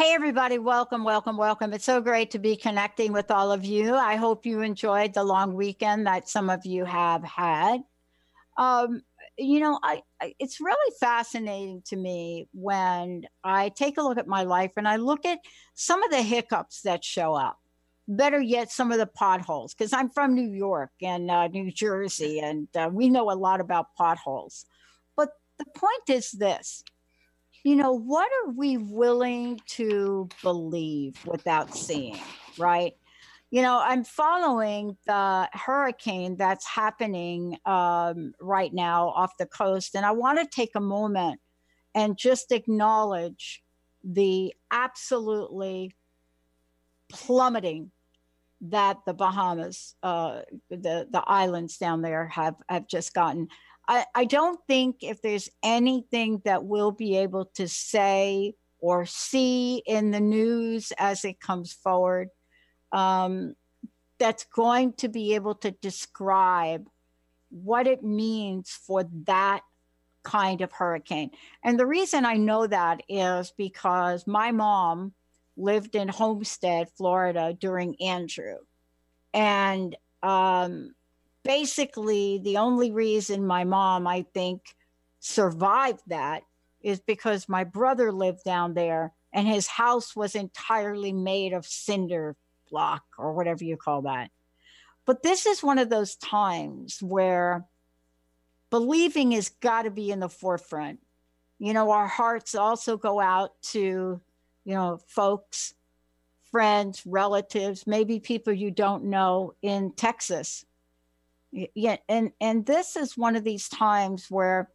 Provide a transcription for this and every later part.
Hey, everybody, welcome, welcome, welcome. It's so great to be connecting with all of you. I hope you enjoyed the long weekend that some of you have had. Um, you know, I, I, it's really fascinating to me when I take a look at my life and I look at some of the hiccups that show up. Better yet, some of the potholes, because I'm from New York and uh, New Jersey, and uh, we know a lot about potholes. But the point is this you know, what are we willing to believe without seeing, right? You know, I'm following the hurricane that's happening um, right now off the coast, and I want to take a moment and just acknowledge the absolutely plummeting that the Bahamas, uh, the the islands down there have have just gotten. I, I don't think if there's anything that we'll be able to say or see in the news as it comes forward um, that's going to be able to describe what it means for that kind of hurricane. And the reason I know that is because my mom lived in Homestead, Florida during Andrew. And um, basically the only reason my mom, I think, survived that is because my brother lived down there and his house was entirely made of cinder block or whatever you call that. But this is one of those times where believing has got to be in the forefront. You know, our hearts also go out to, you know, folks, friends, relatives, maybe people you don't know in Texas yeah and and this is one of these times where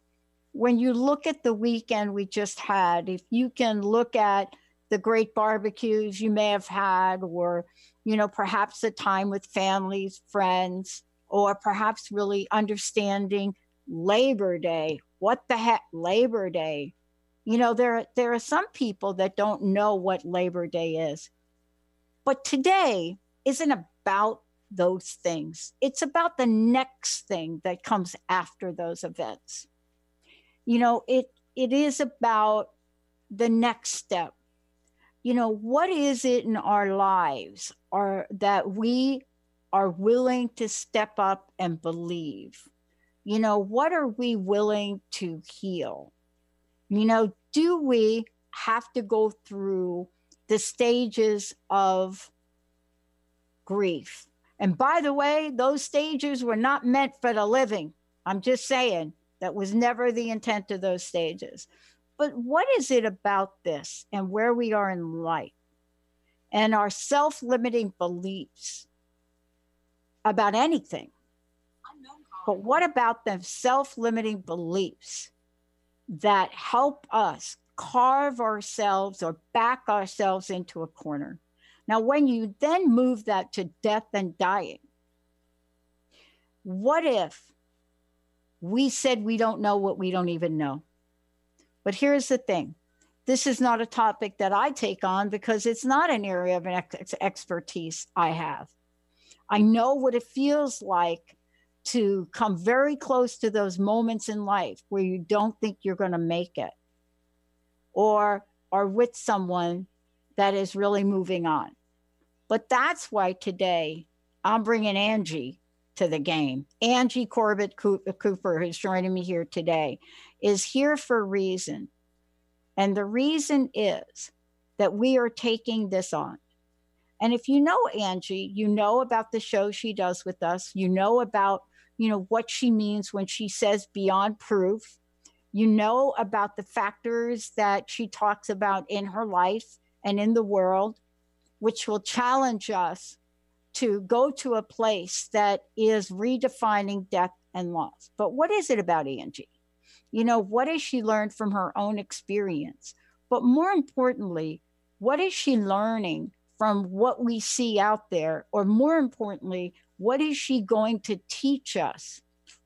when you look at the weekend we just had if you can look at the great barbecues you may have had or you know perhaps a time with families friends or perhaps really understanding labor day what the heck labor day. You know there there are some people that don't know what labor day is. But today isn't about those things. It's about the next thing that comes after those events. You know, it it is about the next step. You know, what is it in our lives are that we are willing to step up and believe? You know, what are we willing to heal? You know, do we have to go through the stages of grief? And by the way, those stages were not meant for the living. I'm just saying that was never the intent of those stages. But what is it about this and where we are in life and our self limiting beliefs about anything? But what about the self limiting beliefs that help us carve ourselves or back ourselves into a corner? Now, when you then move that to death and dying, what if we said we don't know what we don't even know? But here's the thing this is not a topic that I take on because it's not an area of ex- expertise I have. I know what it feels like to come very close to those moments in life where you don't think you're going to make it or are with someone that is really moving on. But that's why today I'm bringing Angie to the game. Angie Corbett Cooper, who's joining me here today, is here for a reason. And the reason is that we are taking this on. And if you know Angie, you know about the show she does with us, you know about, you know, what she means when she says beyond proof. You know about the factors that she talks about in her life and in the world which will challenge us to go to a place that is redefining death and loss. But what is it about Angie? You know, what has she learned from her own experience? But more importantly, what is she learning from what we see out there? Or more importantly, what is she going to teach us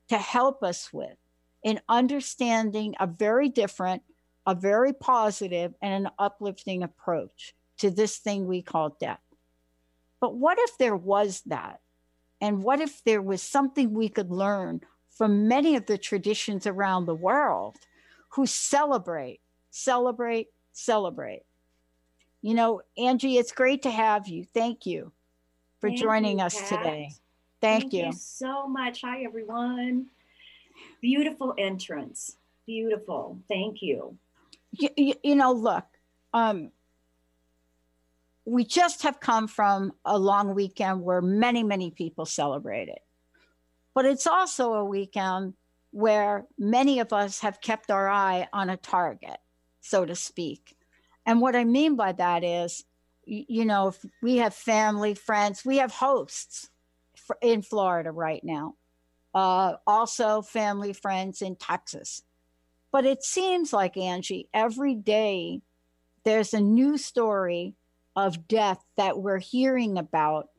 to help us with in understanding a very different, a very positive, and an uplifting approach to this thing we call death. But what if there was that? And what if there was something we could learn from many of the traditions around the world who celebrate, celebrate, celebrate? You know, Angie, it's great to have you. Thank you for Thank joining you, us Pat. today. Thank, Thank you. you so much. Hi, everyone. Beautiful entrance. Beautiful. Thank you. You, you, know, look, um, we just have come from a long weekend where many, many people celebrated. But it's also a weekend where many of us have kept our eye on a target, so to speak. And what I mean by that is, you know, we have family, friends, we have hosts in Florida right now, uh, also family, friends in Texas. But it seems like, Angie, every day there's a new story of death that we're hearing about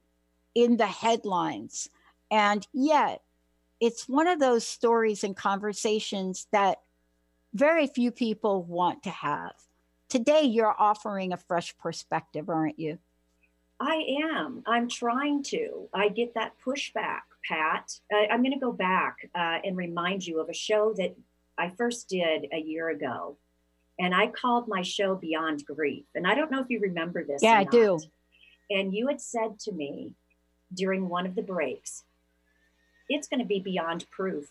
in the headlines. And yet, it's one of those stories and conversations that very few people want to have. Today, you're offering a fresh perspective, aren't you? I am. I'm trying to. I get that pushback, Pat. I, I'm going to go back uh, and remind you of a show that I first did a year ago. And I called my show Beyond Grief. And I don't know if you remember this. Yeah, I do. And you had said to me during one of the breaks, it's going to be beyond proof.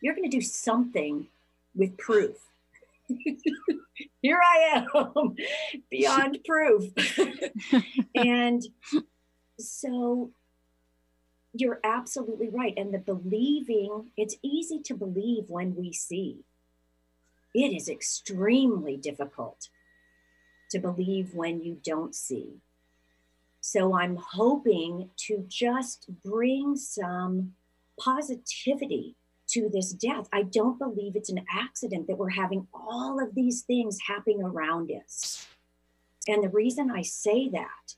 You're going to do something with proof. Here I am, beyond proof. and so you're absolutely right. And the believing, it's easy to believe when we see. It is extremely difficult to believe when you don't see. So I'm hoping to just bring some positivity to this death. I don't believe it's an accident that we're having all of these things happening around us. And the reason I say that,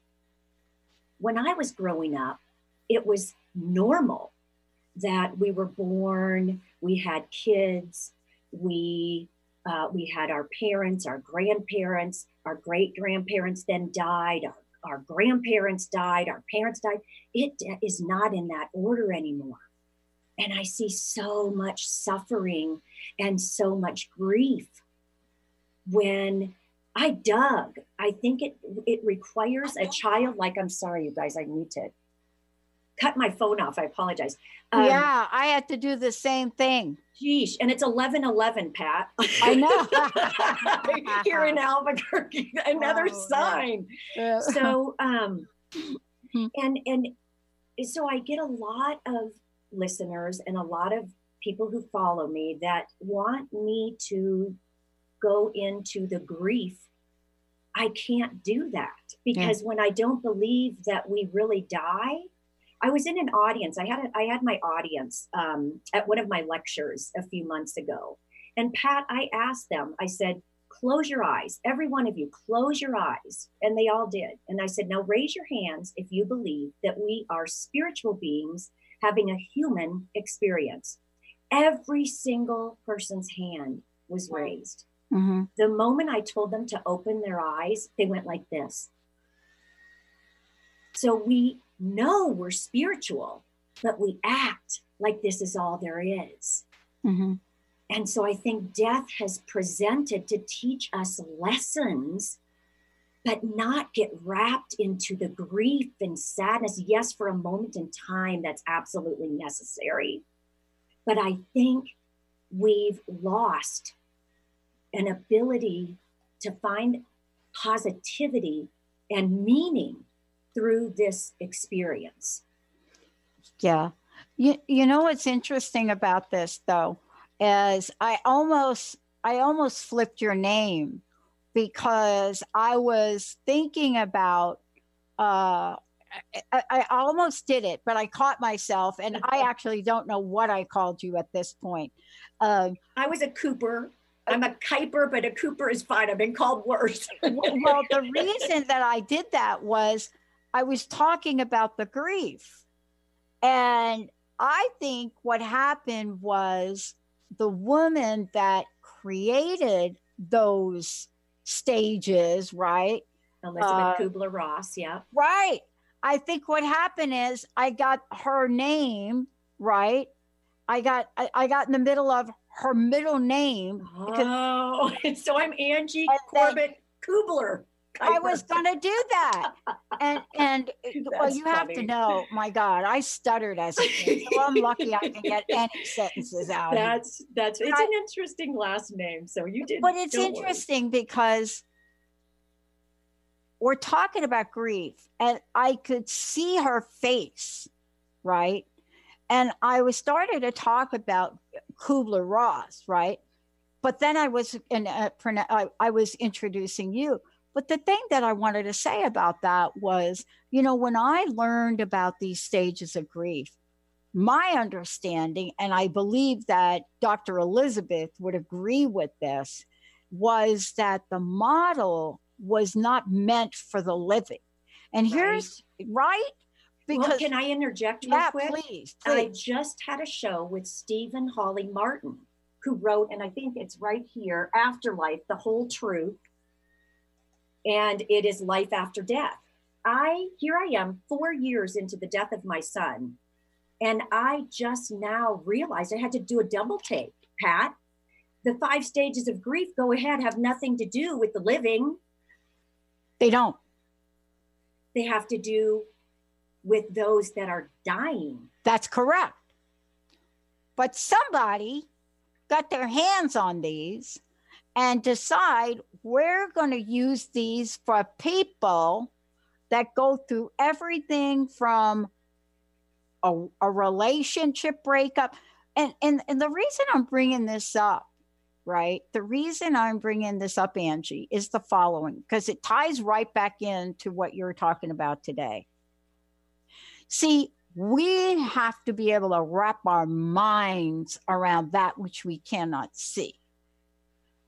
when I was growing up, it was normal that we were born, we had kids, we uh, we had our parents, our grandparents, our great grandparents then died, our, our grandparents died, our parents died. It is not in that order anymore. And I see so much suffering and so much grief when I dug. I think it it requires a child like I'm sorry, you guys, I need to cut my phone off. I apologize. Um, yeah, I had to do the same thing. Geesh, and it's 11 11, Pat. I know. Here in Albuquerque, another Oh, sign. Uh, So, um, Hmm. and, and so I get a lot of listeners and a lot of people who follow me that want me to go into the grief. I can't do that because when I don't believe that we really die, I was in an audience. I had a, I had my audience um, at one of my lectures a few months ago, and Pat, I asked them. I said, "Close your eyes, every one of you. Close your eyes," and they all did. And I said, "Now raise your hands if you believe that we are spiritual beings having a human experience." Every single person's hand was raised. mhm. The moment I told them to open their eyes, they went like this. So we know we're spiritual, but we act like this is all there is. Mhm. And so I think death has presented to teach us lessons, but not get wrapped into the grief and sadness. Yes, for a moment in time, that's absolutely necessary. But I think we've lost an ability to find positivity and meaning through this experience. Yeah. You, you know what's interesting about this though is I almost I almost flipped your name because I was thinking about uh I, I almost did it, but I caught myself and I actually don't know what I called you at this point. Um, I was a Cooper. I'm a Kuiper, but a Cooper is fine. I've been called worse. well, the reason that I did that was I was talking about the grief. And I think what happened was the woman that created those stages, right? Elisabeth uh, Kubler Ross, yeah. Right. I think what happened is I got her name right. I got I, I got in the middle of her middle name. Oh, so I'm Angie Corbett Kubler. I was going to do that. And and well, you funny. have to know, my God, I stuttered as a kid, so I'm lucky I can get any sentences out. That's that's it's I, an interesting last name. So you did, but it's interesting worry. because we're talking about grief, and I could see her face, right? And I was started to talk about Kubler Ross, right? But then I was in, I, I was introducing you but the thing that I wanted to say about that was, you know, when I learned about these stages of grief, my understanding, and I believe that Dr. Elisabeth would agree with this, was that the model was not meant for the living. And here's right. Because well, can I interject real yeah, quick? Please, please. I just had a show with Stephen Hawley Martin, who wrote, and I think it's right here, Afterlife, The Whole Truth and it is life after death. I, here I am, four years into the death of my son, and I just now realized I had to do a double take, Pat. The five stages of grief, go ahead, have nothing to do with the living. They don't. They have to do with those that are dying. That's correct. But somebody got their hands on these and decide we're going to use these for people that go through everything from a, a relationship breakup. And, and, and the reason I'm bringing this up, right? The reason I'm bringing this up, Angie, is the following because it ties right back into what you're talking about today. See, we have to be able to wrap our minds around that which we cannot see.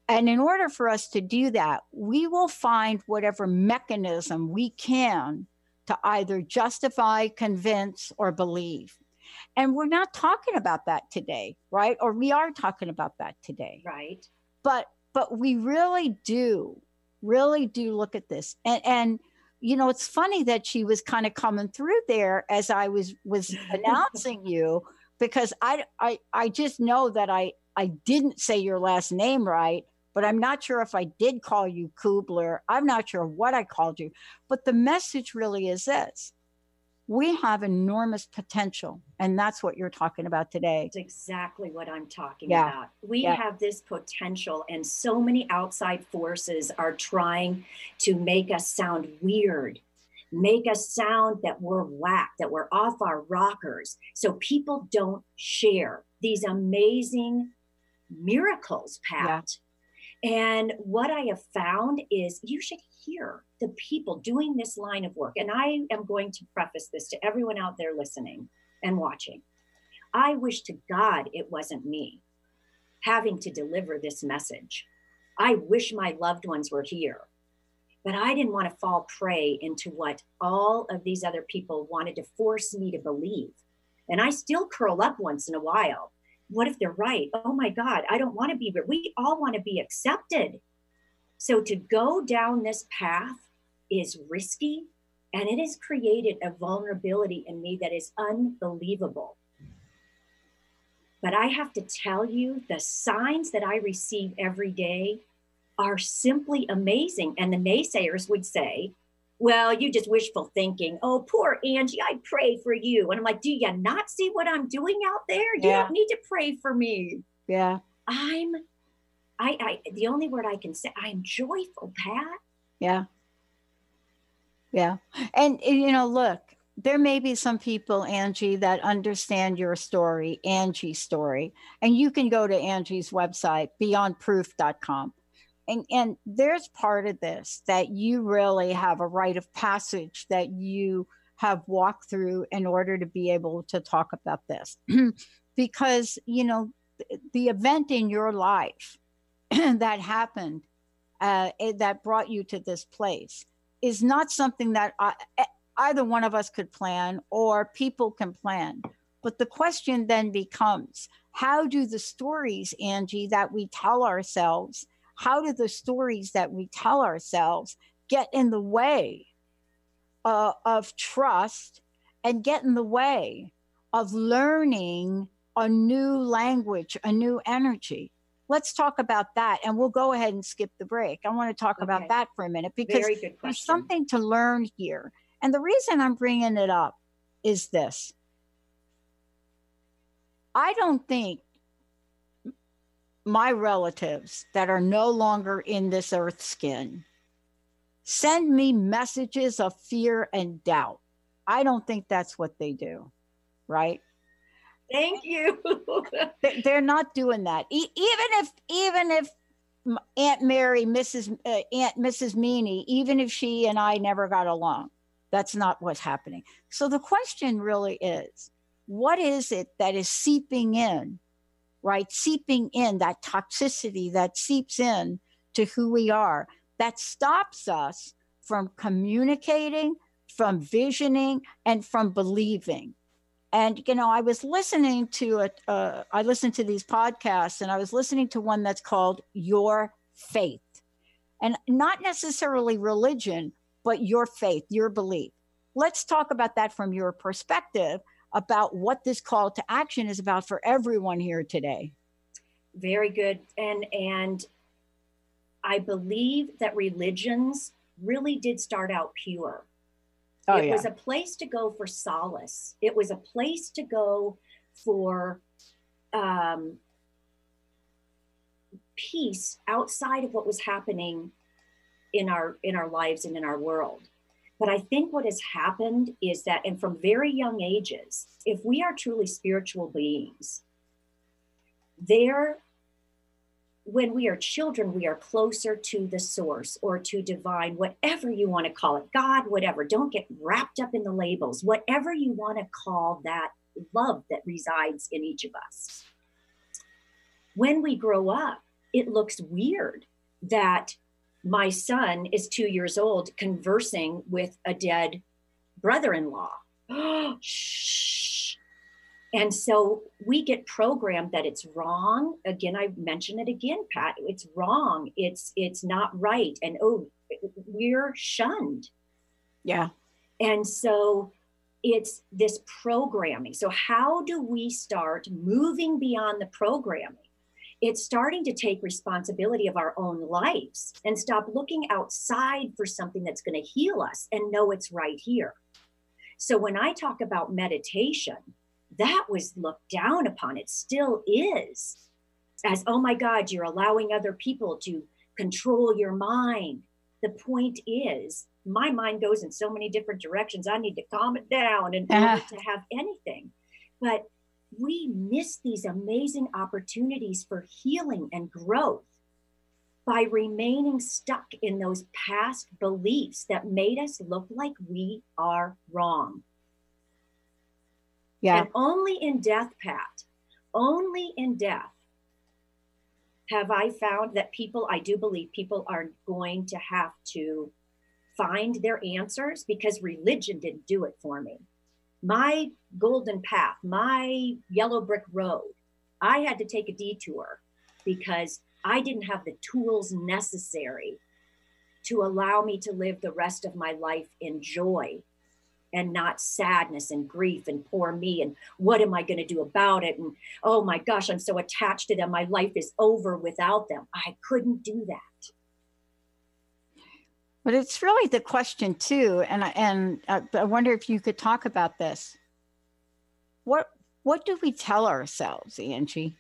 And in order for us to do that, we will find whatever mechanism we can to either justify, convince, or believe. And we're not talking about that today, right? Or we are talking about that today. Right. But but we really do, really do look at this. And and you know, it's funny that she was kind of coming through there as I was was announcing you because I I I just know that I I didn't say your last name right but I'm not sure if I did call you Kubler. I'm not sure what I called you. But the message really is this we have enormous potential. And that's what you're talking about today. It's exactly what I'm talking yeah. about. We yeah. have this potential, and so many outside forces are trying to make us sound weird, make us sound that we're whack, that we're off our rockers. So people don't share these amazing miracles, Pat. And what I have found is you should hear the people doing this line of work. And I am going to preface this to everyone out there listening and watching. I wish to God it wasn't me having to deliver this message. I wish my loved ones were here, but I didn't want to fall prey into what all of these other people wanted to force me to believe. And I still curl up once in a while what if they're right? Oh my God, I don't want to be, we all want to be accepted. So to go down this path is risky and it has created a vulnerability in me that is unbelievable. But I have to tell you, the signs that I receive every day are simply amazing. And the naysayers would say, well, you just wishful thinking. Oh, poor Angie, I pray for you. And I'm like, do you not see what I'm doing out there? You yeah. don't need to pray for me. Yeah. I'm, I, I, the only word I can say, I'm joyful, Pat. Yeah. Yeah. And, eh, you know, look, there may be some people, Angie, that understand your story, Angie's story, and you can go to Angie's website, beyondproof.com and and there's part of this that you really have a rite of passage that you have walked through in order to be able to talk about this. Because you know the event in your life that happened uh, that brought you to this place is not something that I, either one of us could plan or people can plan. But the question then becomes how do the stories, Angie, that we tell ourselves, how do the stories that we tell ourselves get in the way uh, of trust and get in the way of learning a new language, a new energy? Let's talk about that and we'll go ahead and skip the break. I want to talk okay. about that for a minute because there's something to learn here. And the reason I'm bringing it up is this I don't think my relatives that are no longer in this earth skin send me messages of fear and doubt. I don't think that's what they do, right? Thank you. They're not doing that. even if, even if Aunt Mary, Mrs. Uh, Aunt Mrs. Meany, even if she and I never got along, that's not what's happening. So the question really is, what is it that is seeping in, right? Seeping in that toxicity that seeps in to who we are that stops us from communicating, from visioning, and from believing. And you know, I was listening to it. Uh, I listened to these podcasts, and I was listening to one that's called "Your Faith," and not necessarily religion, but your faith, your belief. Let's talk about that from your perspective about what this call to action is about for everyone here today. Very good, and and I believe that religions really did start out pure. Oh, it yeah. was a place to go for solace. It was a place to go for um, peace outside of what was happening in our in our lives and in our world. But I think what has happened is that, and from very young ages, if we are truly spiritual beings, there when we are children, we are closer to the source or to divine, whatever you want to call it, God, whatever. Don't get wrapped up in the labels, whatever you want to call that love that resides in each of us. When we grow up, it looks weird that my son is two years old conversing with a dead brother in law. Shh and so we get programmed that it's wrong. Again, I mention it again, Pat. It's wrong. It's it's not right. And oh, we're shunned. Yeah. And so it's this programming. So how do we start moving beyond the programming? It's starting to take responsibility of our own lives and stop looking outside for something that's going to heal us and know it's right here. So when I talk about meditation, that was looked down upon. It still is. As, oh my God, you're allowing other people to control your mind. The point is, my mind goes in so many different directions. I need to calm it down in uh-huh. order to have anything. But we miss these amazing opportunities for healing and growth by remaining stuck in those past beliefs that made us look like we are wrong. Yeah. And only in death, Pat, only in death have I found that people, I do believe people are going to have to find their answers because religion didn't do it for me. My golden path, my yellow brick road, I had to take a detour because I didn't have the tools necessary to allow me to live the rest of my life in joy and not sadness and grief and poor me and what am I going to do about it? And oh my gosh, I'm so attached to them. My life is over without them. I couldn't do that. But it's really the question too, and I, and uh, I wonder if you could talk about this. What what do we tell ourselves, Angie?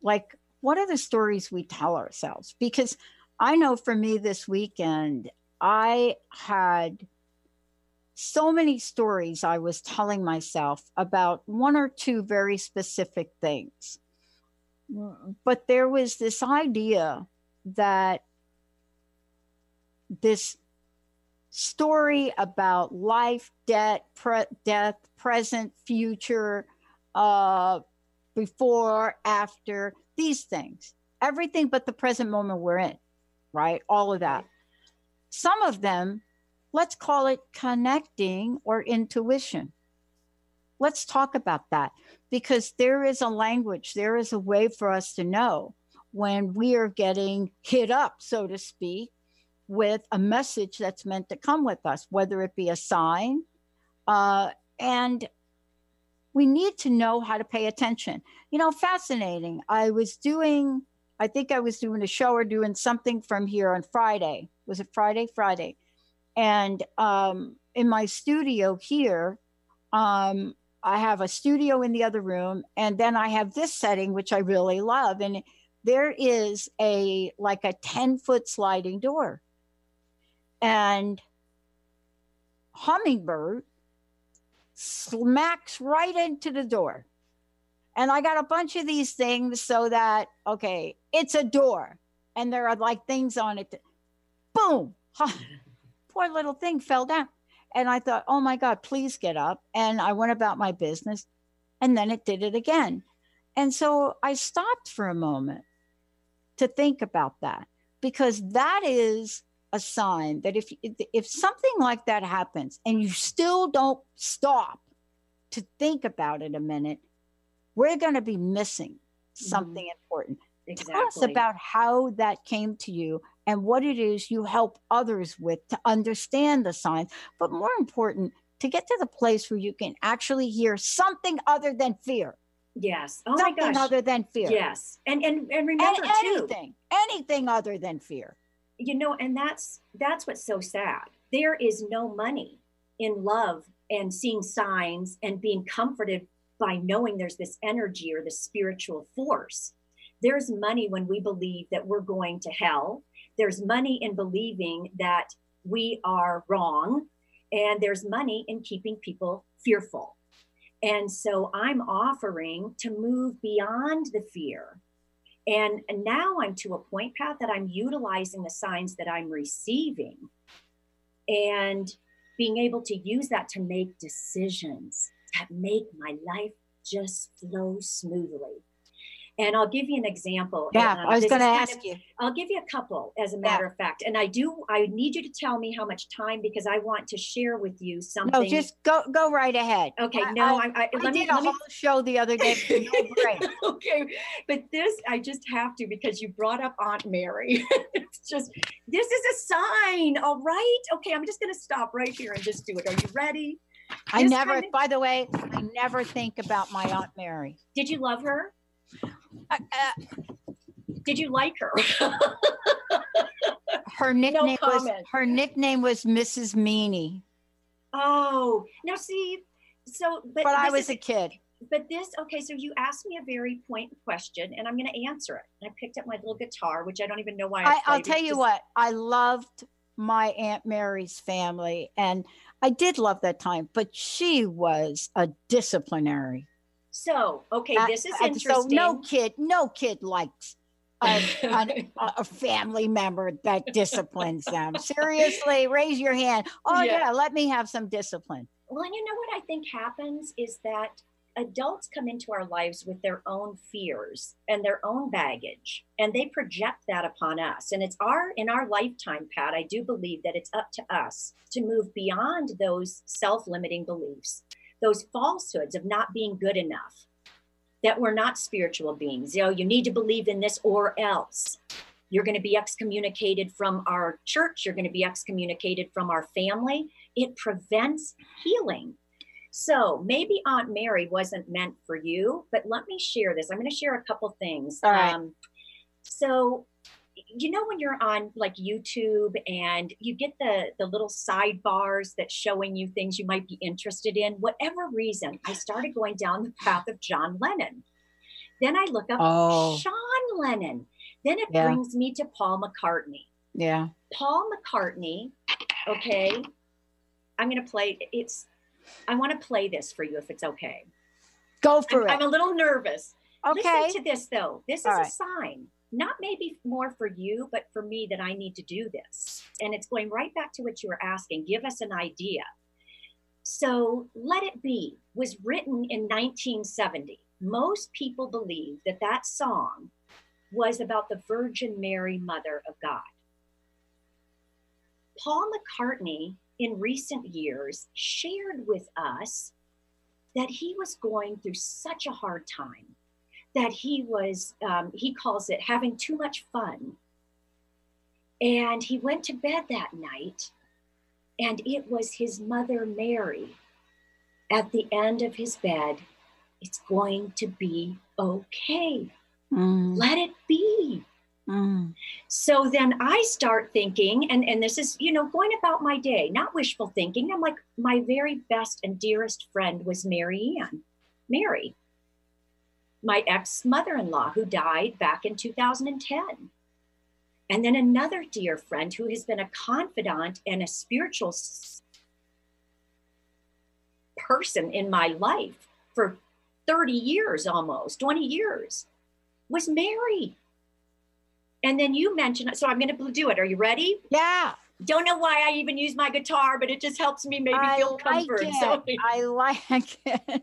Like, what are the stories we tell ourselves? Because I know for me this weekend, I had so many stories I was telling myself about one or two very specific things. But there was this idea that this story about life, debt, pre- death, present, future, uh, before, after, these things, everything but the present moment we're in, right? All of that. Some of them let's call it connecting or intuition. let's talk about that because there is a language, there is a way for us to know when we are getting hit up, so to speak, with a message that's meant to come with us, whether it be a sign. Uh, and we need to know how to pay attention. You know, fascinating. I was doing, I think I was doing a show or doing something from here on Friday. Was it Friday? Friday. And um, in my studio here, um, I have a studio in the other room, and then I have this setting, which I really love. And there is a like a 10 foot sliding door. And hummingbird smacks right into the door. And I got a bunch of these things so that, okay, it's a door. And there are like things on it. Boom. Poor little thing fell down. And I thought, oh my God, please get up. And I went about my business. And then it did it again. And so I stopped for a moment to think about that because that is a sign that if if something like that happens and you still don't stop to think about it a minute, we're going to be missing something mm-hmm. important. Exactly. Tell us about how that came to you and what it is you help others with to understand the signs, but more important, to get to the place where you can actually hear something other than fear. Yes. Oh something my gosh. other than fear. Yes. And and and remember and anything, too, anything other than fear you know and that's that's what's so sad. There is no money in love and seeing signs and being comforted by knowing there's this energy or this spiritual force. There's money when we believe that we're going to hell. There's money in believing that we are wrong. And there's money in keeping people fearful. And so i'm offering to move beyond the fear and, now I'm to a point, Pat, that I'm utilizing the signs that I'm receiving and being able to use that to make decisions that make my life just flow smoothly. And I'll give you an example. Yeah, uh, I was going to ask of, you. I'll give you a couple, as a matter yeah. of fact. And I do. I need you to tell me how much time because I want to share with you something. No, just go go right ahead. Okay. I, no, I, I, I let did me, a whole show the other day. no okay, but this I just have to because you brought up Aunt Mary. it's just this is a sign. All right. Okay, I'm just going to stop right here and just do it. Are you ready? I never. Kind of, by the way, I never think about my Aunt Mary. Did you love her? Uh, uh, did you like her? her nickname no was her nickname was Mrs. Meanie. Oh, now see, so but, but I was is, a kid. But this, okay, so you asked me a very point question, and I'm going to answer it. And I picked up my little guitar, which I don't even know why. I, I will tell you just, what, I loved my Aunt Mary's family, and I did love that time. But she was a disciplinary. So, okay, this is interesting. So no kid, no kid likes a, a, a, family member that disciplines them. Seriously, raise your hand. Oh yeah. yeah, let me have some discipline. Well, you know what I think happens is that adults come into our lives with their own fears and their own baggage and they project that upon us and it's our in our lifetime pat i do believe that it's up to us to move beyond those self-limiting beliefs those falsehoods of not being good enough, that we're not spiritual beings. You know, you need to believe in this or else. You're going to be excommunicated from our church. You're going to be excommunicated from our family. It prevents healing. So maybe Aunt Mary wasn't meant for you, but let me share this. I'm going to share a couple things. All right. Um, so you know when you're on like YouTube and you get the the little sidebars that's showing you things you might be interested in, whatever reason, I started going down the path of John Lennon. Then I look up oh. Sean Lennon. Then it yeah. brings me to Paul McCartney. Yeah. Paul McCartney, okay. I'm going to play it's I want to play this for you if it's okay. Go for I'm, it. I'm a little nervous. Okay. Listen to this though. This is All a sign not maybe more for you, but for me that I need to do this. And it's going right back to what you were asking. Give us an idea. So, Let It Be was written in 1970. Most people believe that that song was about the Virgin Mary, Mother of God. Paul McCartney, in recent years, shared with us that he was going through such a hard time that he was, um, he calls it having too much fun. And he went to bed that night, and it was his mother, Mary, at the end of his bed. It's going to be okay. Mm. Let it be. Mm. So then I start thinking, and, and this is, you know, going about my day, not wishful thinking. I'm like, my very best and dearest friend was Mary Ann, Mary, my ex mother in law who died back in 2010. And then another dear friend who has been a confidant and a spiritual person in my life for 30 years almost, 20 years was Mary. And then you mentioned, so I'm going to do it. Are you ready? Yeah. Don't know why I even use my guitar, but it just helps me maybe I feel like comfort. It. So. I like it.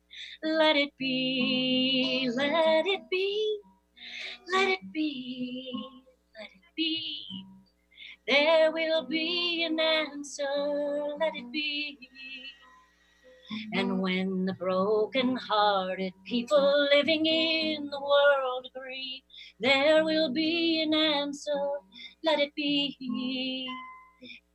Let it be. Let it be. Let it be. Let it be. There will be an answer, let it be. And when the broken hearted people living in the world agree, there will be an answer, let it be.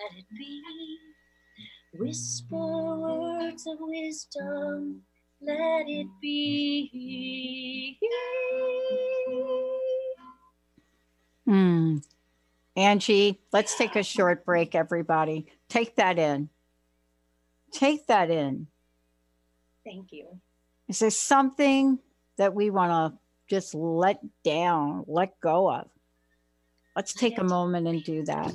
let it be. Whisper words of wisdom, let it be. Mm. Angie, let's take a short break, everybody. Take that in. Take that in. Thank you. Is there something that we want to just let down, let go of? Let's take a moment and do that.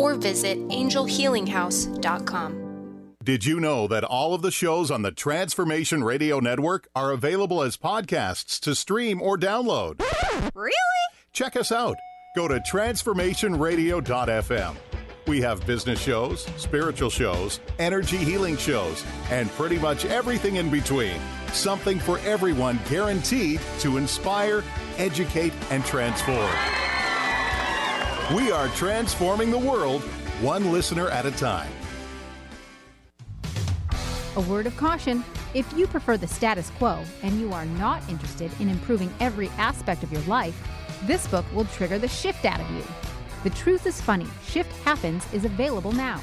or visit angelhealinghouse.com. Did you know that all of the shows on the Transformation Radio Network are available as podcasts to stream or download? Really? Check us out. Go to transformationradio.fm. We have business shows, spiritual shows, energy healing shows, and pretty much everything in between. Something for everyone guaranteed to inspire, educate, and transform. We are transforming the world one listener at a time. A word of caution if you prefer the status quo and you are not interested in improving every aspect of your life, this book will trigger the shift out of you. The Truth is Funny Shift Happens is available now.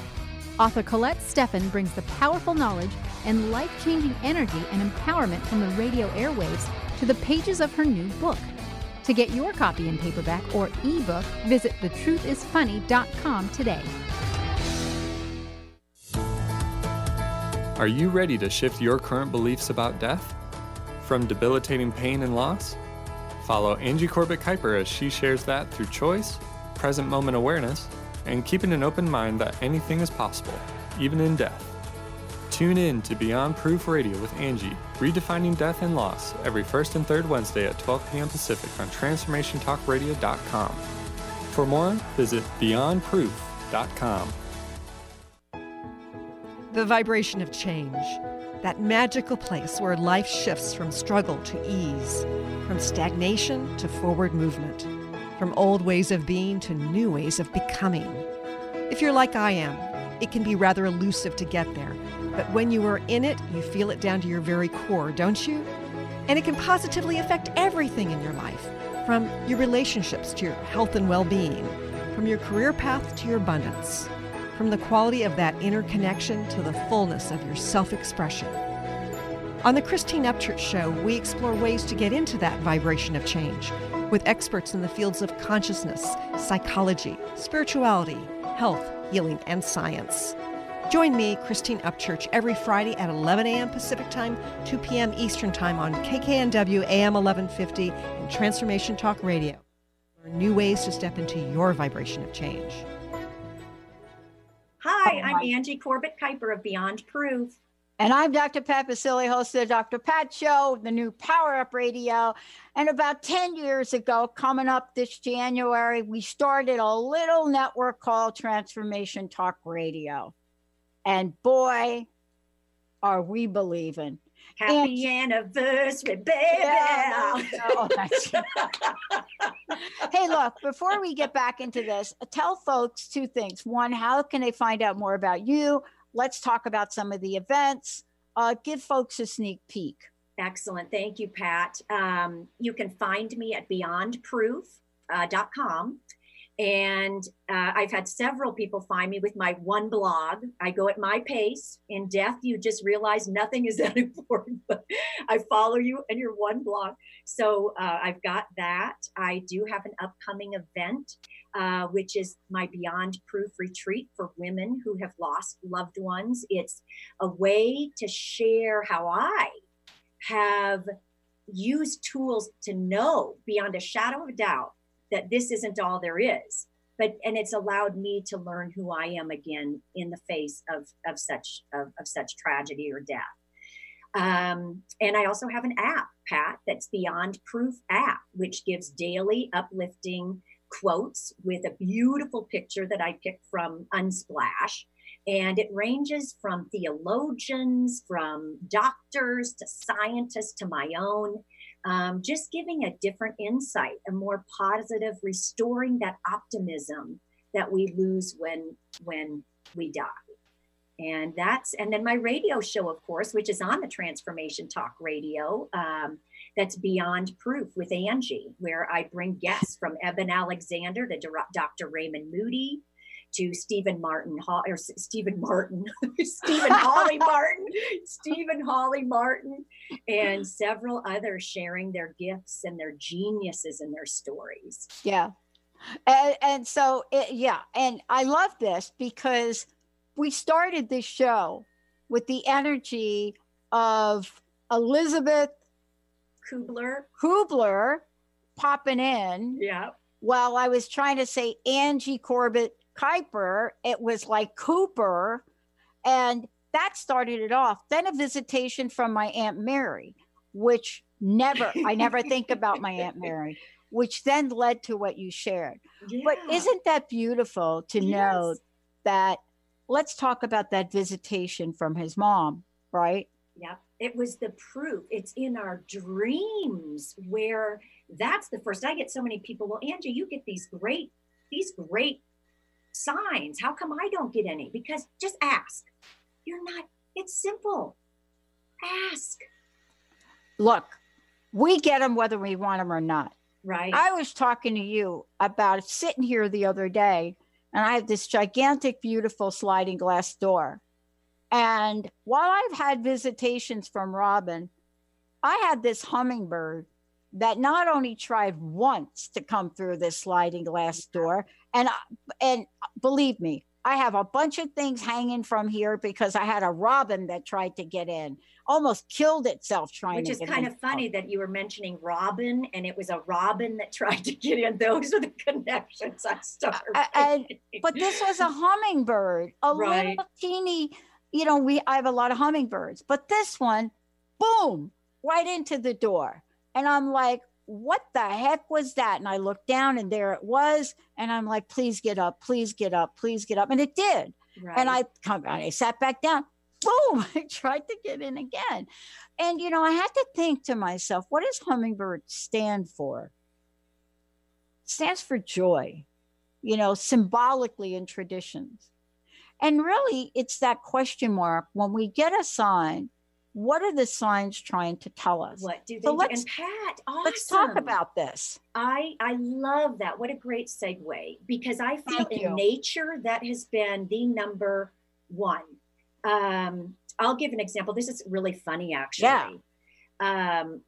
Author Colette Steffen brings the powerful knowledge and life changing energy and empowerment from the radio airwaves to the pages of her new book. To get your copy in paperback or ebook, visit thetruthisfunny.com today. Are you ready to shift your current beliefs about death? from debilitating pain and loss? Follow Angie Corbett Kuiper as she shares that through choice, present moment awareness, and keeping an open mind that anything is possible, even in death. Tune in to Beyond Proof Radio with Angie, redefining death and loss every first and third Wednesday at 12 p.m. Pacific on TransformationTalkRadio.com. For more, visit BeyondProof.com. The vibration of change, that magical place where life shifts from struggle to ease, from stagnation to forward movement, from old ways of being to new ways of becoming. If you're like I am, it can be rather elusive to get there, but when you are in it, you feel it down to your very core, don't you? And it can positively affect everything in your life, from your relationships to your health and well being, from your career path to your abundance, from the quality of that inner connection to the fullness of your self expression. On the Christine Upchurch Show, we explore ways to get into that vibration of change with experts in the fields of consciousness, psychology, spirituality, health, healing, and science. Join me, Christine Upchurch, every Friday at 11 a.m. Pacific Time, 2 p.m. Eastern Time on KKNW AM 1150 and Transformation Talk Radio. New ways to step into your vibration of change. Hi, I'm Angie Corbett Kuiper of Beyond Proof. And I'm Dr. Pat Baccili, host of the Dr. Pat Show, the new Power Up Radio. And about 10 years ago, coming up this January, we started a little network called Transformation Talk Radio. And boy, are we believing. Happy and, anniversary, baby. Yeah, hey, look, before we get back into this, tell folks two things. One, how can they find out more about you? Let's talk about some of the events. Uh, give folks a sneak peek. Excellent. Thank you, Pat. Um, you can find me at beyondproof.com. Uh, and uh, I've had several people find me with my one blog. I go at my pace. In death, you just realize nothing is that important, but I follow you and your one blog. So uh, I've got that. I do have an upcoming event, uh, which is my Beyond Proof retreat for women who have lost loved ones. It's a way to share how I have used tools to know beyond a shadow of a doubt that this isn't all there is. But and it's allowed me to learn who i am again in the face of of such of, of such tragedy or death. Um, and i also have an app pat that's beyond proof app which gives daily uplifting quotes with a beautiful picture that i picked from unsplash. And it ranges from theologians from doctors to scientists to my own um, just giving a different insight, a more positive, restoring that optimism that we lose when when we die. And that's and then my radio show, of course, which is on the Transformation Talk Radio. Um, that's Beyond Proof with Angie, where I bring guests from Eben Alexander to Dr. Raymond Moody, to Stephen Martin or Stephen Martin, Stephen Holly Martin, Stephen Holly Martin, and several others sharing their gifts and their geniuses and their stories. Yeah. And, and so, it, yeah. And I love this because we started this show with the energy of Elisabeth Kubler. Kubler popping in. Yeah. While I was trying to say Angie Corbett Kuiper, it was like Cooper. And that started it off. Then a visitation from my Aunt Mary, which never, I never think about my Aunt Mary, which then led to what you shared. Yeah. But isn't that beautiful to yes. know that? Let's talk about that visitation from his mom, right? Yeah, it was the proof. It's in our dreams where that's the first. I get so many people, well, Angie, you get these great, these great signs. How come I don't get any? Because just ask. You're not, it's simple. Ask. Look, we get them whether we want them or not. Right. I was talking to you about sitting here the other day, and I have this gigantic, beautiful sliding glass door. And while I've had visitations from Robin, I had this hummingbird that not only tried once to come through this sliding glass door, and and believe me, I have a bunch of things hanging from here because I had a robin that tried to get in, almost killed itself trying Which is kind in. of funny that you were mentioning Robin and it was a Robin that tried to get in. Those are the connections I started. But this was a hummingbird, a Right. little teeny, you know, we I have a lot of hummingbirds, but this one, boom, right into the door. And I'm like, what the heck was that? And I looked down and there it was. And I'm like, please get up, please get up, please get up. And it did. right. And I come and I sat back down. Boom! I tried to get in again. And you know, I had to think to myself, what does hummingbird stand for? It stands for joy, you know, symbolically in traditions. And really, it's that question mark when we get a sign, what are the signs trying to tell us? what do they So do? let's- And Pat, awesome. Let's talk about this. I I love that. What a great segue because I feel Thank in you. nature that has been the number one. Um, I'll give an example. This is really funny, actually. Um,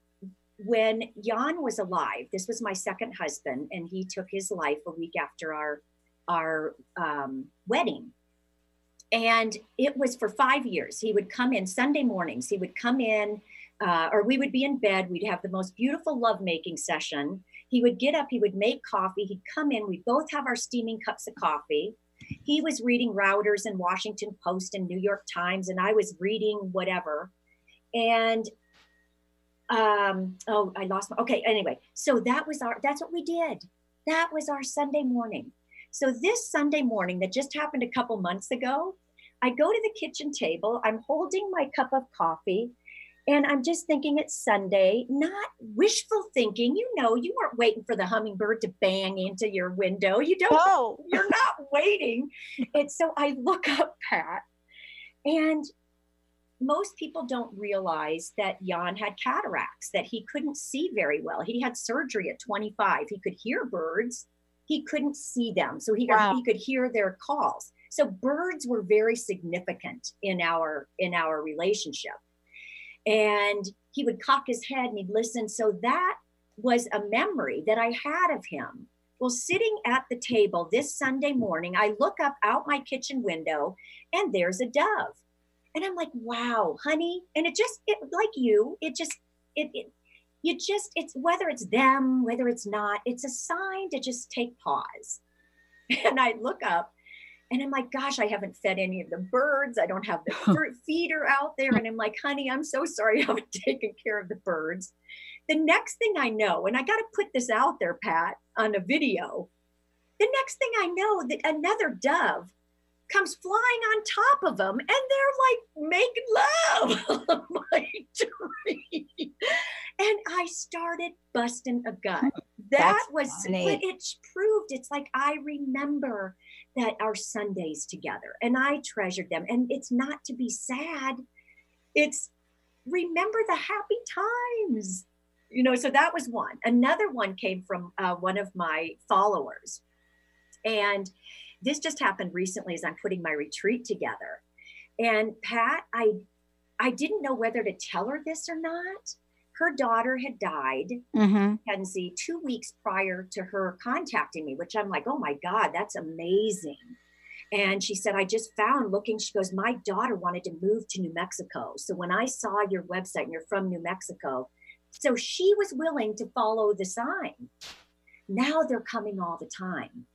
when Jan was alive, this was my second husband, and he took his life a week after our our um, wedding. And it was for five years. He would come in Sunday mornings. He would come in, uh, or we would be in bed. We'd have the most beautiful lovemaking session. He would get up, he would make coffee, he'd come in, we'd both have our steaming cups of coffee. He was reading Reuters and Washington Post and New York Times, and I was reading whatever. And um, oh, I lost my okay. Anyway, so that was our that's what we did. That was our Sunday morning. So this Sunday morning that just happened a couple months ago, I go to the kitchen table, I'm holding my cup of coffee, and I'm just thinking it's Sunday, not wishful thinking. You know, you weren't waiting for the hummingbird to bang into your window. You don't, Oh, you're not waiting. And so I look up Pat, and most people don't realize that Jan had cataracts, that he couldn't see very well. He had surgery at 25. He could hear birds, he couldn't see them. So he, could- Wow. he could hear their calls. So birds were very significant in our in our relationship. And he would cock his head and he'd listen. So that was a memory that I had of him. Well, sitting at the table this Sunday morning, I look up out my kitchen window and there's a dove. And I'm like, wow, honey. And it just, it, like you, it just, it, it, you just, it's whether it's them, whether it's not, it's a sign to just take pause. And I look up and I'm like, gosh, I haven't fed any of the birds. I don't have the fruit feeder out there. And I'm like, honey, I'm so sorry I haven't taken care of the birds. The next thing I know, and I got to put this out there, Pat, on a video. The next thing I know, that another dove comes flying on top of them, and they're like making love my tree. And I started busting a gut. That That's was funny. what it proved. It's like I remember that our Sundays together, and I treasured them. And it's not to be sad. It's remember the happy times you know so that was one another one came from uh, one of my followers and this just happened recently as i'm putting my retreat together and pat i i didn't know whether to tell her this or not her daughter had died hmm Kenzie two weeks prior to her contacting me, which I'm like, oh my God, that's amazing. And she said, I just found looking, she goes, my daughter wanted to move to New Mexico. So when I saw your website and you're from New Mexico, so she was willing to follow the sign. Now they're coming all the time.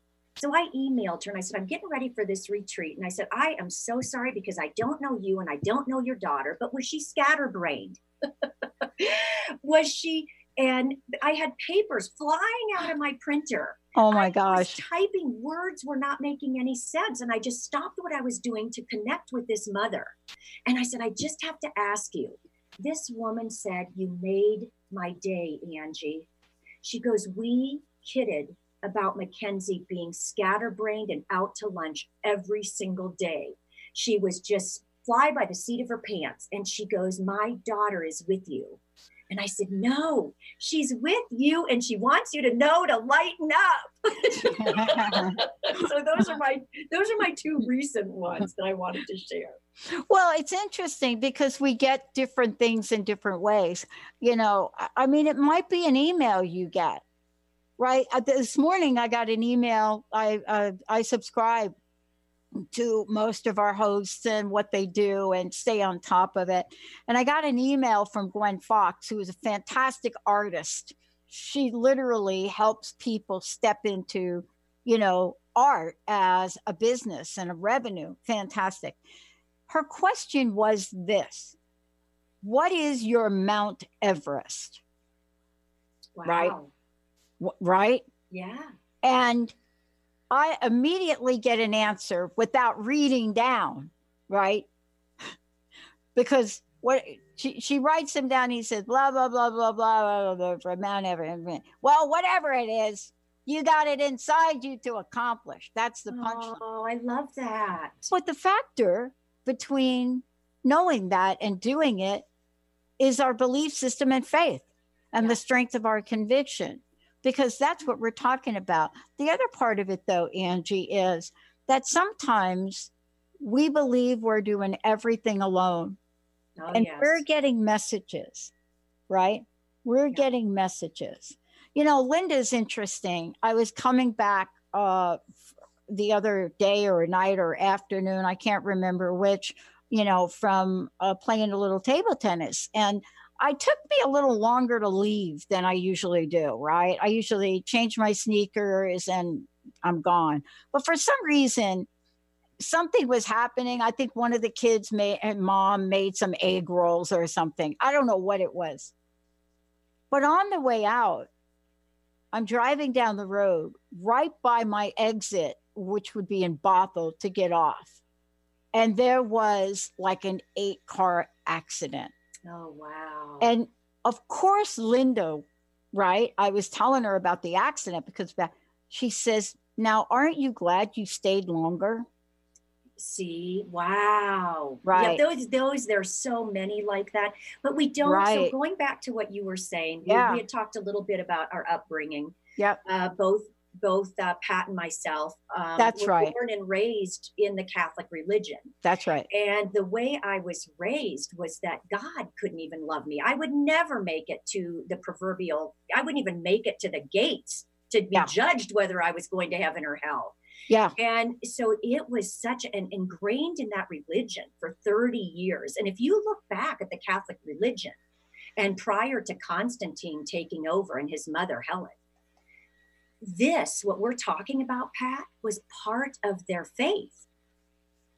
So I emailed her and I said, I'm getting ready for this retreat. And I said, I am so sorry because I don't know you and I don't know your daughter, but was she scatterbrained? was she and I had papers flying out of my printer. Oh my I gosh. typing words were not making any sense. And I just stopped what I was doing to connect with this mother. And I said, I just have to ask you. This woman said, You made my day, Angie. She goes, We kidded about Mackenzie being scatterbrained and out to lunch every single day. She was just fly by the seat of her pants. And she goes, My daughter is with you. And I said, No, she's with you and she wants you to know to lighten up. so those are my those are my two recent ones that I wanted to share. Well, it's interesting because we get different things in different ways. You know, I- mean, it might be an email you get, right? Uh, This morning, I got an email. I uh, I subscribe to most of our hosts and what they do and stay on top of it. And I got an email from Gwen Fox, who is a fantastic artist. She literally helps people step into, you know, art as a business and a revenue. Fantastic. Her question was this What is your Mount Everest? Wow. Right. Right. Yeah. And I immediately get an answer without reading down, right? because what she, she writes them down, he says, blah, blah, blah, blah, blah, blah, blah, for Mount Everest. Well, whatever it is, you got it inside you to accomplish. That's the punchline. Oh, I love that. But the factor between knowing that and doing it is our belief system and faith and Yeah. the strength of our conviction because that's what we're talking about. The other part of it, though, Angie, is that sometimes we believe we're doing everything alone Oh, and yes. we're getting messages, right? We're Yeah. getting messages. You know, Linda's interesting. I was coming back uh, the other day or night or afternoon, I can't remember which, you know, from uh, playing a little table tennis. And I took me a little longer to leave than I usually do, right? I usually change my sneakers and I'm gone. But for some reason, something was happening. I think one of the kids made and mom made some egg rolls or something. I don't know what it was. But on the way out, I'm driving down the road right by my exit, which would be in Bothell to get off. And there was like an eight car accident. Oh, wow. And of course, Linda, right? I was telling her about the accident because she says, Now, aren't you glad you stayed longer? See, wow. Right. Yeah, those, those, there's so many like that. But we don't. So going back to what you were saying, we- Yeah. we had talked a little bit about our upbringing. Yep. Uh, both both uh, Pat and myself. Um, That's were right. Born and raised in the Catholic religion. That's right. And the way I was raised was that God couldn't even love me. I would never make it to the proverbial, I wouldn't even make it to the gates to be Yeah. judged whether I was going to heaven or hell. Yeah. And so it was such an ingrained in that religion for 30 years. And if you look back at the Catholic religion and prior to Constantine taking over and his mother, Helen, this, what we're talking about, Pat, was part of their faith.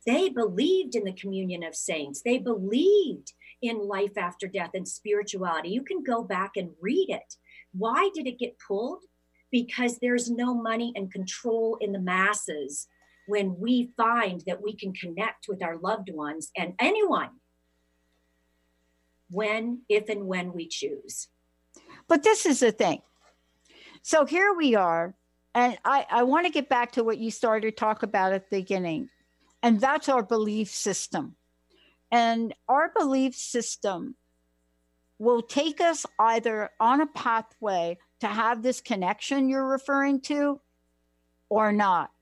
They believed in the communion of saints. They believed in life after death and spirituality. You can go back and read it. Why did it get pulled? Because there's no money and control in the masses when we find that we can connect with our loved ones and anyone when, if, and when we choose. But this is the thing. So here we are. And I, I want to get back to what you started to talk about at the beginning. And that's our belief system. And our belief system will take us either on a pathway to have this connection you're referring to or not.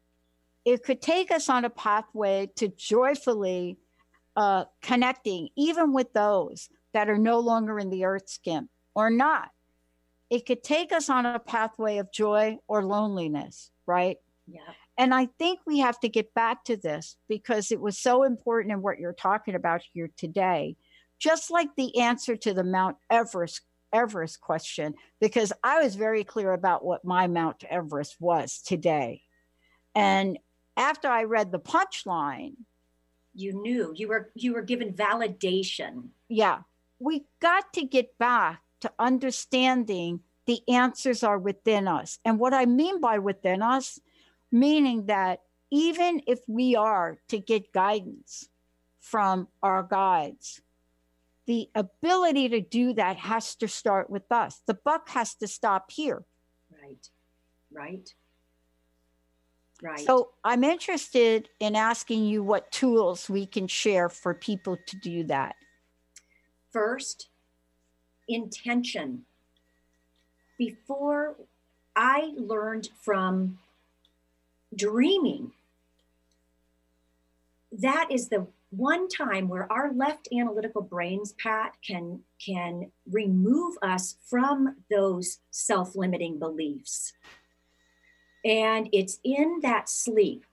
It could take us on a pathway to joyfully uh, connecting, even with those that are no longer in the earth skin or not. It could take us on a pathway of joy or loneliness, right? Yeah. And I think we have to get back to this because it was so important in what you're talking about here today. Just like the answer to the Mount Everest Everest question, because I was very clear about what my Mount Everest was today. And after I read the punchline, You knew you were you were given validation. yeah, we got to get back to understanding the answers are within us. And what I mean by within us, meaning that even if we are to get guidance from our guides, the ability to do that has to start with us. The buck has to stop here. Right. Right. Right. So I'm interested in asking you what tools we can share for people to do that. First, intention. Before I learned from dreaming, that is the one time where our left analytical brains, Pat, can can remove us from those self-limiting beliefs. And it's in that sleep.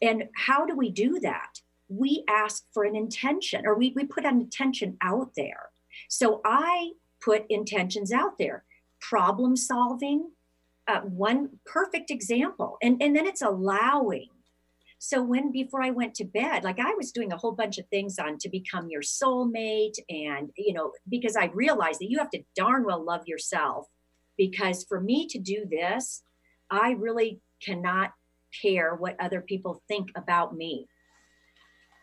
And how do we do that? We ask for an intention or we, we put an intention out there. So I put intentions out there, problem solving, uh, one perfect example. And, and then it's allowing. So when before I went to bed, like I was doing a whole bunch of things on to become your soulmate, and you know, because I realized that you have to darn well love yourself. Because for me to do this, I really cannot care what other people think about me.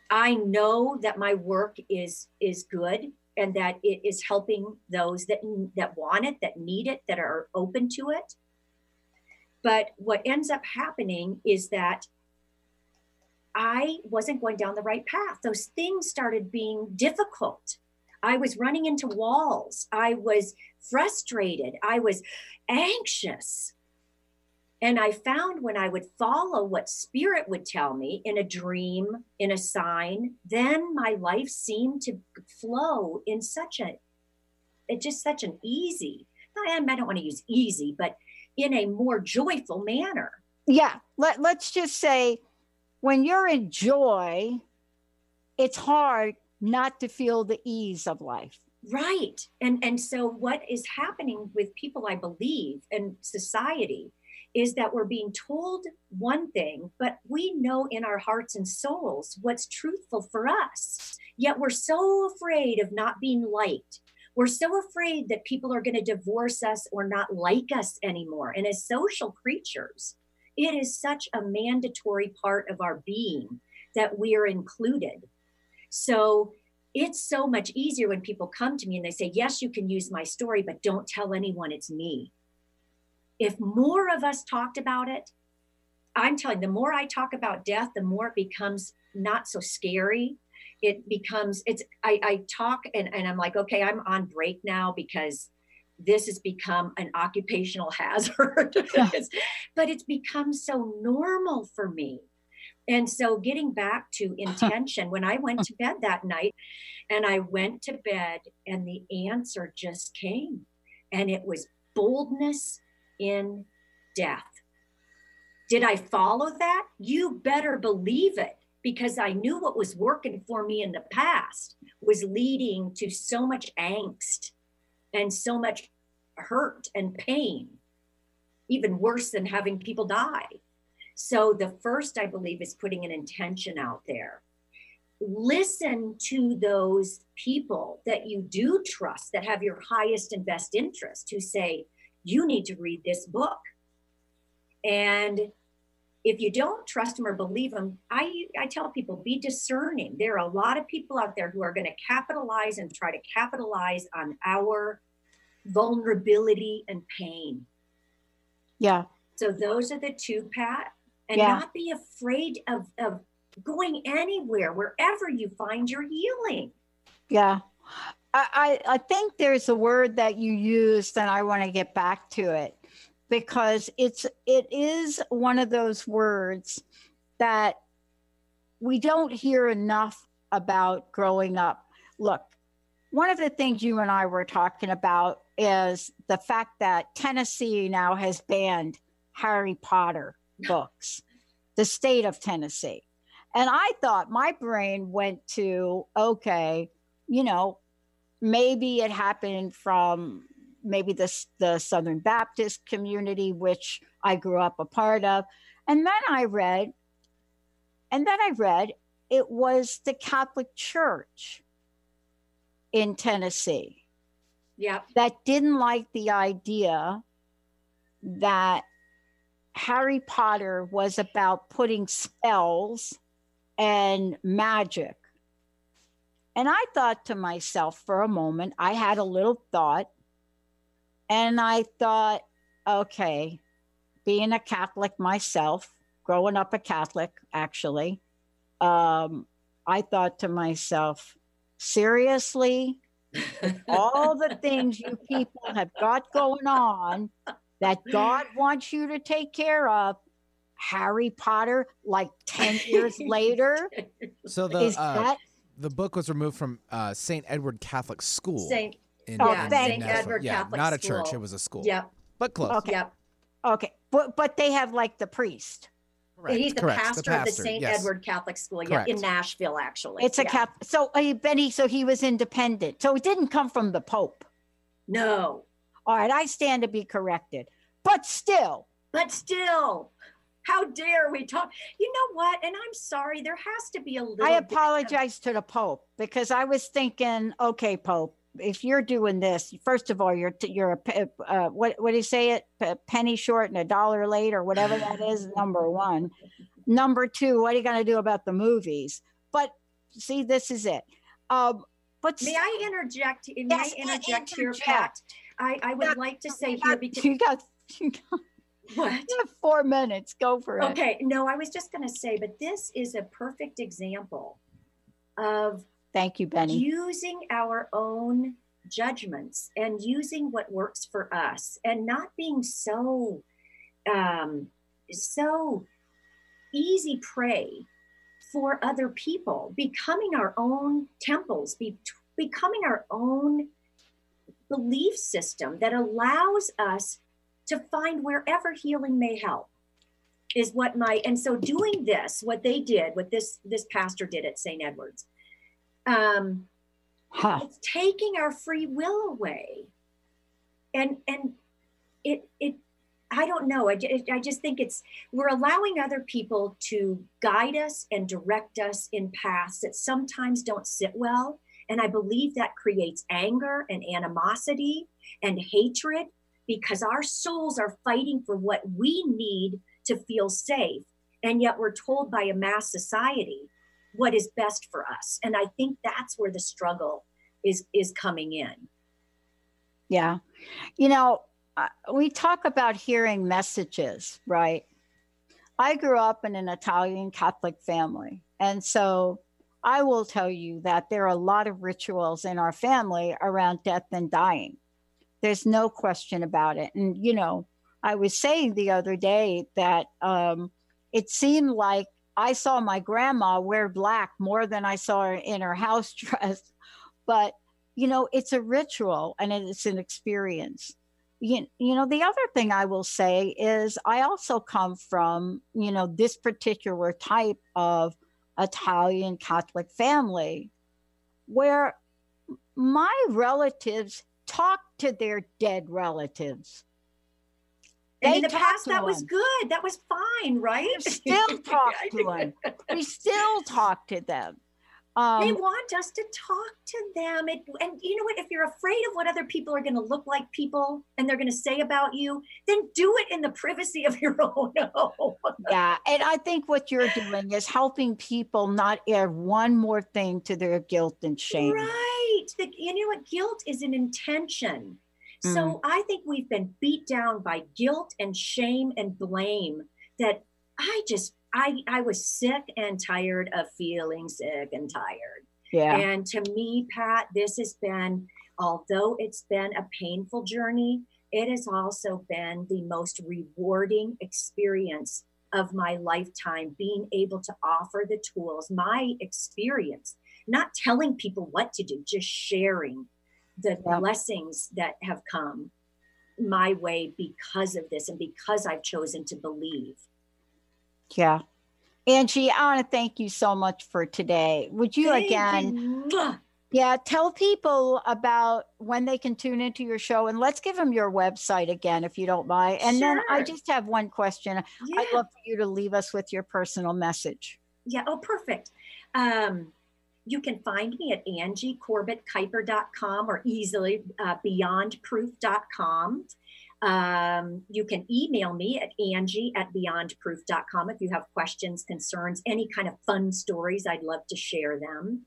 I know that my work is is good and that it is helping those that that want it, that need it, that are open to it. But what ends up happening is that I wasn't going down the right path. Those things started being difficult. I was running into walls. I was frustrated. I was anxious. And I found when I would follow what spirit would tell me in a dream, in a sign, then my life seemed to flow in such a, it just such an easy, I don't want to use easy, but in a more joyful manner. Yeah. Let, let's just say when you're in joy, it's hard not to feel the ease of life. Right. And and so what is happening with people I believe and society is that we're being told one thing, but we know in our hearts and souls what's truthful for us. Yet we're so afraid of not being liked. We're so afraid that people are going to divorce us or not like us anymore. And as social creatures, it is such a mandatory part of our being that we are included. So it's so much easier when people come to me and they say, Yes, you can use my story, but don't tell anyone it's me if more of us talked about it, I'm telling you, the more I talk about death, the more it becomes not so scary. It becomes, it's, I, I talk and, and I'm like, okay, I'm on break now because this has become an occupational hazard. but it's become so normal for me. And so getting back to intention, when I went to bed that night and I went to bed and the answer just came and it was boldness in death. Did I follow that? You better believe it because I knew what was working for me in the past was leading to so much angst and so much hurt and pain, even worse than having people die. So, the first, I believe, is putting an intention out there. Listen to those people that you do trust that have your highest and best interest who say, you need to read this book. And if you don't trust them or believe them, I, I tell people be discerning. There are a lot of people out there who are going to capitalize and try to capitalize on our vulnerability and pain. Yeah. So those are the two, Pat. And yeah. not be afraid of, of going anywhere, wherever you find your healing. Yeah. I, I think there's a word that you used, and I want to get back to it because it's it is one of those words that we don't hear enough about growing up. Look, one of the things you and I were talking about is the fact that Tennessee now has banned Harry Potter books, the state of Tennessee. And I thought my brain went to, okay, you know, maybe it happened from maybe the, the Southern Baptist community, which I grew up a part of. And then I read, and then I read it was the Catholic Church in Tennessee. Yeah. That didn't like the idea that Harry Potter was about putting spells and magic and I thought to myself for a moment, I had a little thought, and I thought, okay, being a Catholic myself, growing up a Catholic, actually, um, I thought to myself, seriously, all the things you people have got going on that God wants you to take care of, Harry Potter, like 10 years later. So the, is uh, that the book was removed from uh, St. Edward Catholic School. Saint, in, Oh, in thank St. Nashville. Edward yeah, Catholic not a School. church. It was a school. Yep. but close. Okay. Yep. okay, but but they have like the priest. Correct, He's the correct, pastor, of the St. yes. Edward Catholic School, yeah, in Nashville, actually. It's a Yeah. cap. So uh, Benny, so he was independent. So it didn't come from the Pope. No, All right, I stand to be corrected. But still, but still, how dare we talk? You know what? And I'm sorry, there has to be a little. I bit of- apologize to the Pope because I was thinking, okay, Pope, if you're doing this, first of all, you're t- you're a uh, what what do you say it P- penny short and a dollar late or whatever that is. Number one, number two, what are you going to do about the movies? But see, this is it. Um, but May I interject? May Yes, I interject here. Pat? I, I would Yeah, like to say you here because you got you got what? you have four minutes. Go for it. Okay, no, I was just going to say, but this is a perfect example of Thank you, Benny. using our own judgments and using what works for us and not being so um so easy prey for other people becoming our own temples be, becoming our own belief system that allows us to find wherever healing may help is what my and so doing this what they did what this this pastor did at st edwards um Huh. it's taking our free will away. And and it it i don't know. I, I just think it's we're allowing other people to guide us and direct us in paths that sometimes don't sit well. And i believe that creates anger and animosity and hatred because our souls are fighting for what we need to feel safe and yet we're told by a mass society what is best for us and i think that's where the struggle is is coming in Yeah. You know, uh, we talk about hearing messages, right? I grew up in an Italian Catholic family. And so I will tell you that there are a lot of rituals in our family around death and dying. There's no question about it. And, you know, I was saying the other day that um, it seemed like I saw my grandma wear black more than I saw her in her house dress. But you know it's a ritual and it's an experience you, you know the other thing i will say is i also come from you know this particular type of italian catholic family where my relatives talk to their dead relatives. They in the past that was good. That was fine right? We still talk to them. we still talk to them. They um, want us to talk to them. It, and you know what? If you're afraid of what other people are going to look like people and they're going to say about you then do it in the privacy of your own home. Yeah and i think what you're doing is helping people not add one more thing to their guilt and shame. Right. The, you know what? Guilt is an intention. Mm. So I think we've been beat down by guilt and shame and blame that I just I I was sick and tired of feeling sick and tired. yeah And to me, Pat, this has been although it's been a painful journey, it has also been the most rewarding experience of my lifetime being able to offer the tools, my experience, not telling people what to do, just sharing the Yeah. blessings that have come my way because of this and because I've chosen to believe. yeah angie i want to thank you so much for today would you Thank again you. Yeah tell people about when they can tune into your show and let's give them your website again if you don't mind and then i just have one question Yeah. i'd love for you to leave us with your personal message Yeah. Oh, perfect. Um, you can find me at angiecorbettkuiper.com or easily uh, beyondproof.com. Um, you can email me at angie at beyondproof.com if you have questions, concerns, any kind of fun stories. I'd love to share them.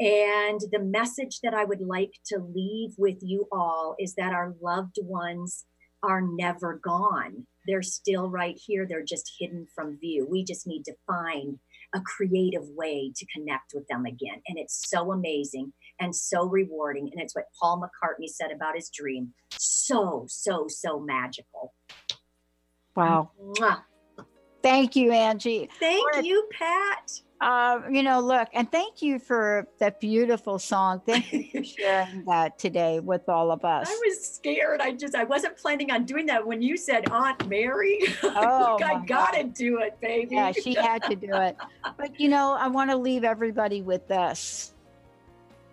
And the message that I would like to leave with you all is that our loved ones are never gone. They're still right here. They're just hidden from view. We just need to find a creative way to connect with them again. And it's so amazing and so rewarding. And it's what Paul McCartney said about his dream. So, so, so magical. wow Mwah. thank you angie Thank you, Pat. Uh, you know, look, and thank you for that beautiful song. Thank you for sharing that today with all of us. I was scared. I just I wasn't planning on doing that when you said Aunt Mary. Oh, Look, I gotta do it, baby. Yeah, she had to do it. But you know, I want to leave everybody with this.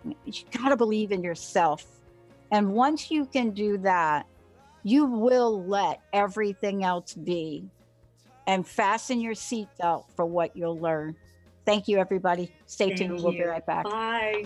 You got to believe in yourself. And once you can do that, you will let everything else be and fasten your seatbelt for what you'll learn. Thank you, everybody. Stay Thank tuned. You. We'll be right back. Bye.